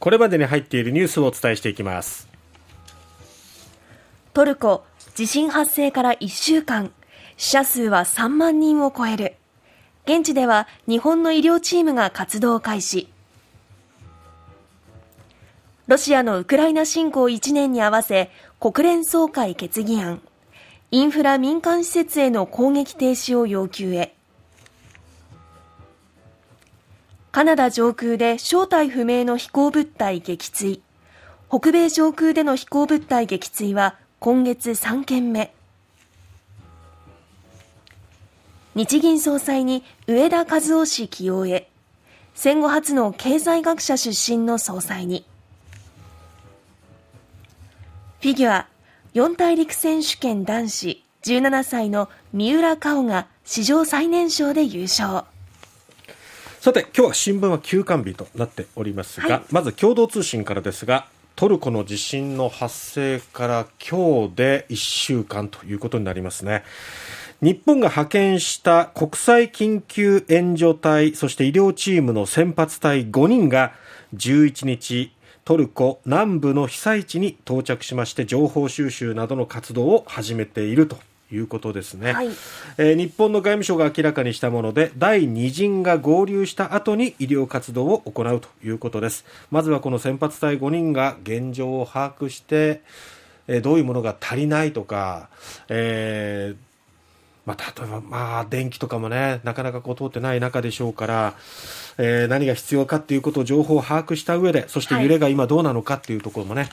これまでに入っているニュースをお伝えしていきます。トルコ地震発生から1週間。死者数は3万人を超える。現地では日本の医療チームが活動開始。ロシアのウクライナ侵攻1年に合わせ国連総会決議案。インフラ民間施設への攻撃停止を要求へ。カナダ上空で正体不明の飛行物体撃墜。北米上空での飛行物体撃墜は今月3件目。日銀総裁に上田和夫氏起用へ。戦後初の経済学者出身の総裁に。フィギュア四大陸選手権男子17歳の三浦佳生が史上最年少で優勝。さて今日は新聞は休刊日となっておりますが、はい、まず共同通信からですがトルコの地震の発生から今日で1週間ということになりますね。日本が派遣した国際緊急援助隊、そして医療チームの先発隊5人が11日、トルコ南部の被災地に到着しまして情報収集などの活動を始めているということですね、はい、えー、日本の外務省が明らかにしたもので第2陣が合流した後に医療活動を行うということです。まずはこの先発隊5人が現状を把握して、えー、どういうものが足りないとか、えーまあ、例えば、まあ、電気とかもね、なかなかこう通ってない中でしょうから、えー、何が必要かっていうことを情報を把握した上で、そして揺れが今どうなのかっていうところもね、はい、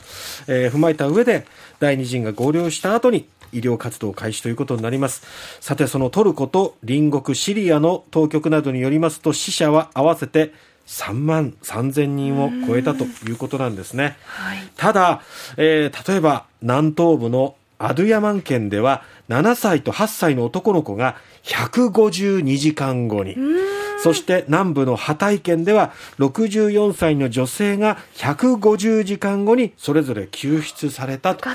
えー、踏まえた上で、第2陣が合流した後に、医療活動開始ということになります。さて、そのトルコと隣国シリアの当局などによりますと、死者は合わせて3万3000人を超えたということなんですね。はい、ただ、えー、例えば南東部のアドゥヤマン県では7歳と8歳の男の子が152時間後に、そして南部のハタイ県では64歳の女性が150時間後にそれぞれ救出されたと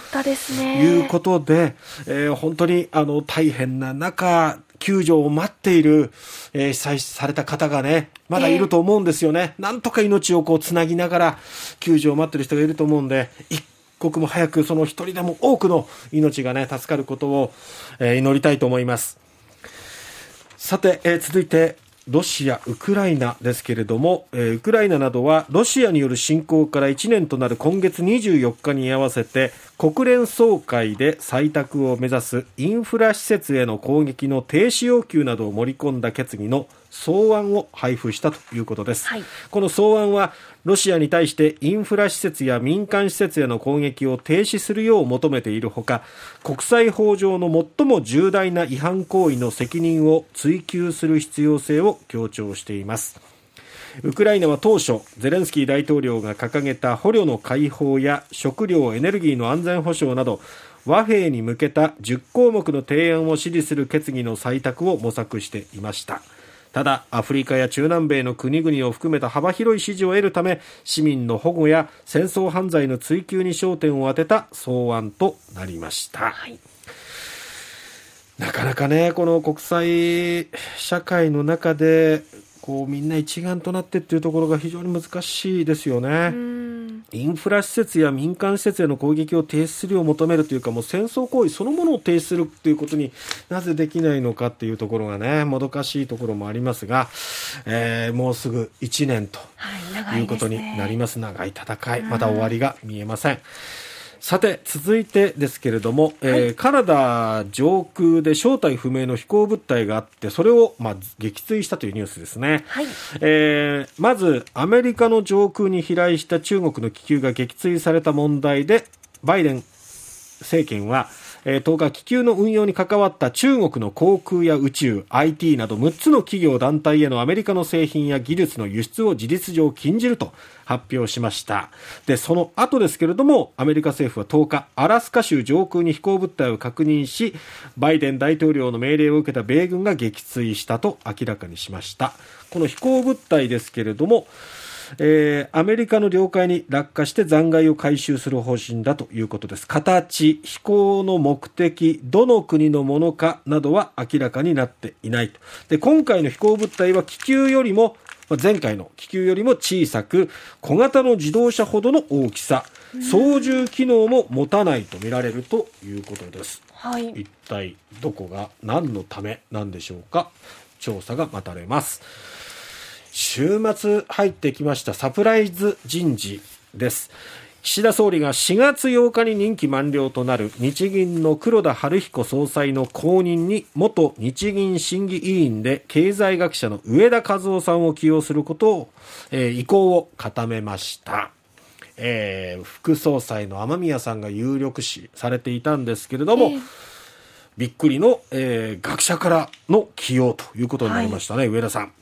いうことで、えー、本当にあの大変な中、救助を待っている、えー、被災された方がね、まだいると思うんですよね。えー、なんとか命をこうつなぎながら救助を待ってる人がいると思うんで、一刻も早くその一人でも多くの命がね、助かることを、えー、祈りたいと思います。さて、えー、続いて、ロシア、ウクライナですけれども、えー、ウクライナなどはロシアによる侵攻から1年となる今月24日に合わせて国連総会で採択を目指すインフラ施設への攻撃の停止要求などを盛り込んだ決議の草案を配布したということです、はい、この草案はロシアに対してインフラ施設や民間施設への攻撃を停止するよう求めているほか国際法上の最も重大な違反行為の責任を追及する必要性を強調しています。ウクライナは当初ゼレンスキー大統領が掲げた捕虜の解放や食料エネルギーの安全保障など和平に向けた10項目の提案を支持する決議の採択を模索していましたただアフリカや中南米の国々を含めた幅広い支持を得るため市民の保護や戦争犯罪の追及に焦点を当てた草案となりました、はい、なかなかねこの国際社会の中でこうみんな一丸となってっていうところが非常に難しいですよね。インフラ施設や民間施設への攻撃を停止するよう求めるというか、もう戦争行為そのものを停止するということになぜできないのかっていうところがね、もどかしいところもありますが、えー、もうすぐ1年ということになります。長い戦い、まだ終わりが見えません。さて、続いてですけれども、えーカナダ上空で正体不明の飛行物体があって、それを、まあ、撃墜したというニュースですね。はい、えー、まず、アメリカの上空に飛来した中国の気球が撃墜された問題で、バイデン政権は、えー、10日気球の運用に関わった中国の航空や宇宙、IT など6つの企業団体へのアメリカの製品や技術の輸出を事実上禁じると発表しました。で、その後ですけれども、アメリカ政府は10日、アラスカ州上空に飛行物体を確認し、バイデン大統領の命令を受けた米軍が撃墜したと明らかにしました。この飛行物体ですけれども、えー、アメリカの領海に落下して残骸を回収する方針だということです。形、飛行の目的、どの国のものかなどは明らかになっていないと。で、今回の飛行物体は気球よりもまあ、前回の気球よりも小さく小型の自動車ほどの大きさ操縦機能も持たないと見られるということです、はい。一体どこが何のためなんでしょうか？調査が待たれます週末入ってきましたサプライズ人事です岸田総理が4月8日に任期満了となる日銀の黒田晴彦総裁の後任に元日銀審議委員で経済学者の上田和夫さんを起用することを、えー意向を固めました。えー副総裁の雨宮さんが有力視されていたんですけれども、ええびっくりの、えー学者からの起用ということになりましたね、上田さん。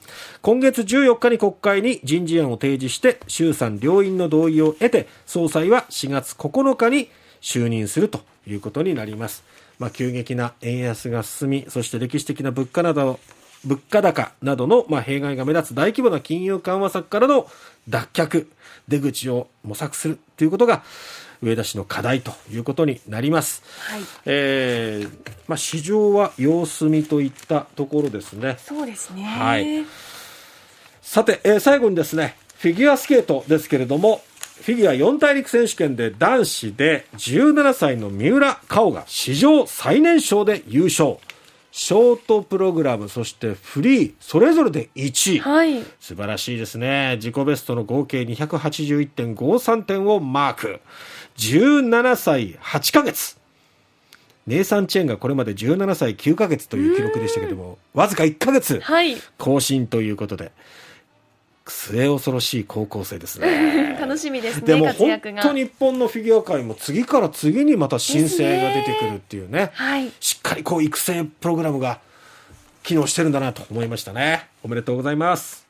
今月14日に国会に人事案を提示して、衆参両院の同意を得て、総裁は4月9日に就任するということになります。まあ、急激な円安が進み、そして歴史的な物価など、物価高などの、まあ、弊害が目立つ大規模な金融緩和策からの脱却、出口を模索するということが、上田氏の課題ということになります。はい。えーまあ、市場は様子見といったところですね。そうですね。はいさて、えー最後にですね、フィギュアスケートですけれども、フィギュア四大陸選手権で男子で17歳の三浦佳生が史上最年少で優勝。ショートプログラム、そしてフリー、それぞれで1位。はい。素晴らしいですね。自己ベストの合計281.53点をマーク。17歳8ヶ月。ネイサン・チェンがこれまで17歳9ヶ月という記録でしたけども、わずか1ヶ月はい。更新ということで、末恐ろしい高校生ですね。楽しみですね、でも本。当日本のフィギュア界も次から次にまた新星が出てくるっていうね。はい。しっかりこう育成プログラムが機能してるんだなと思いましたね。おめでとうございます。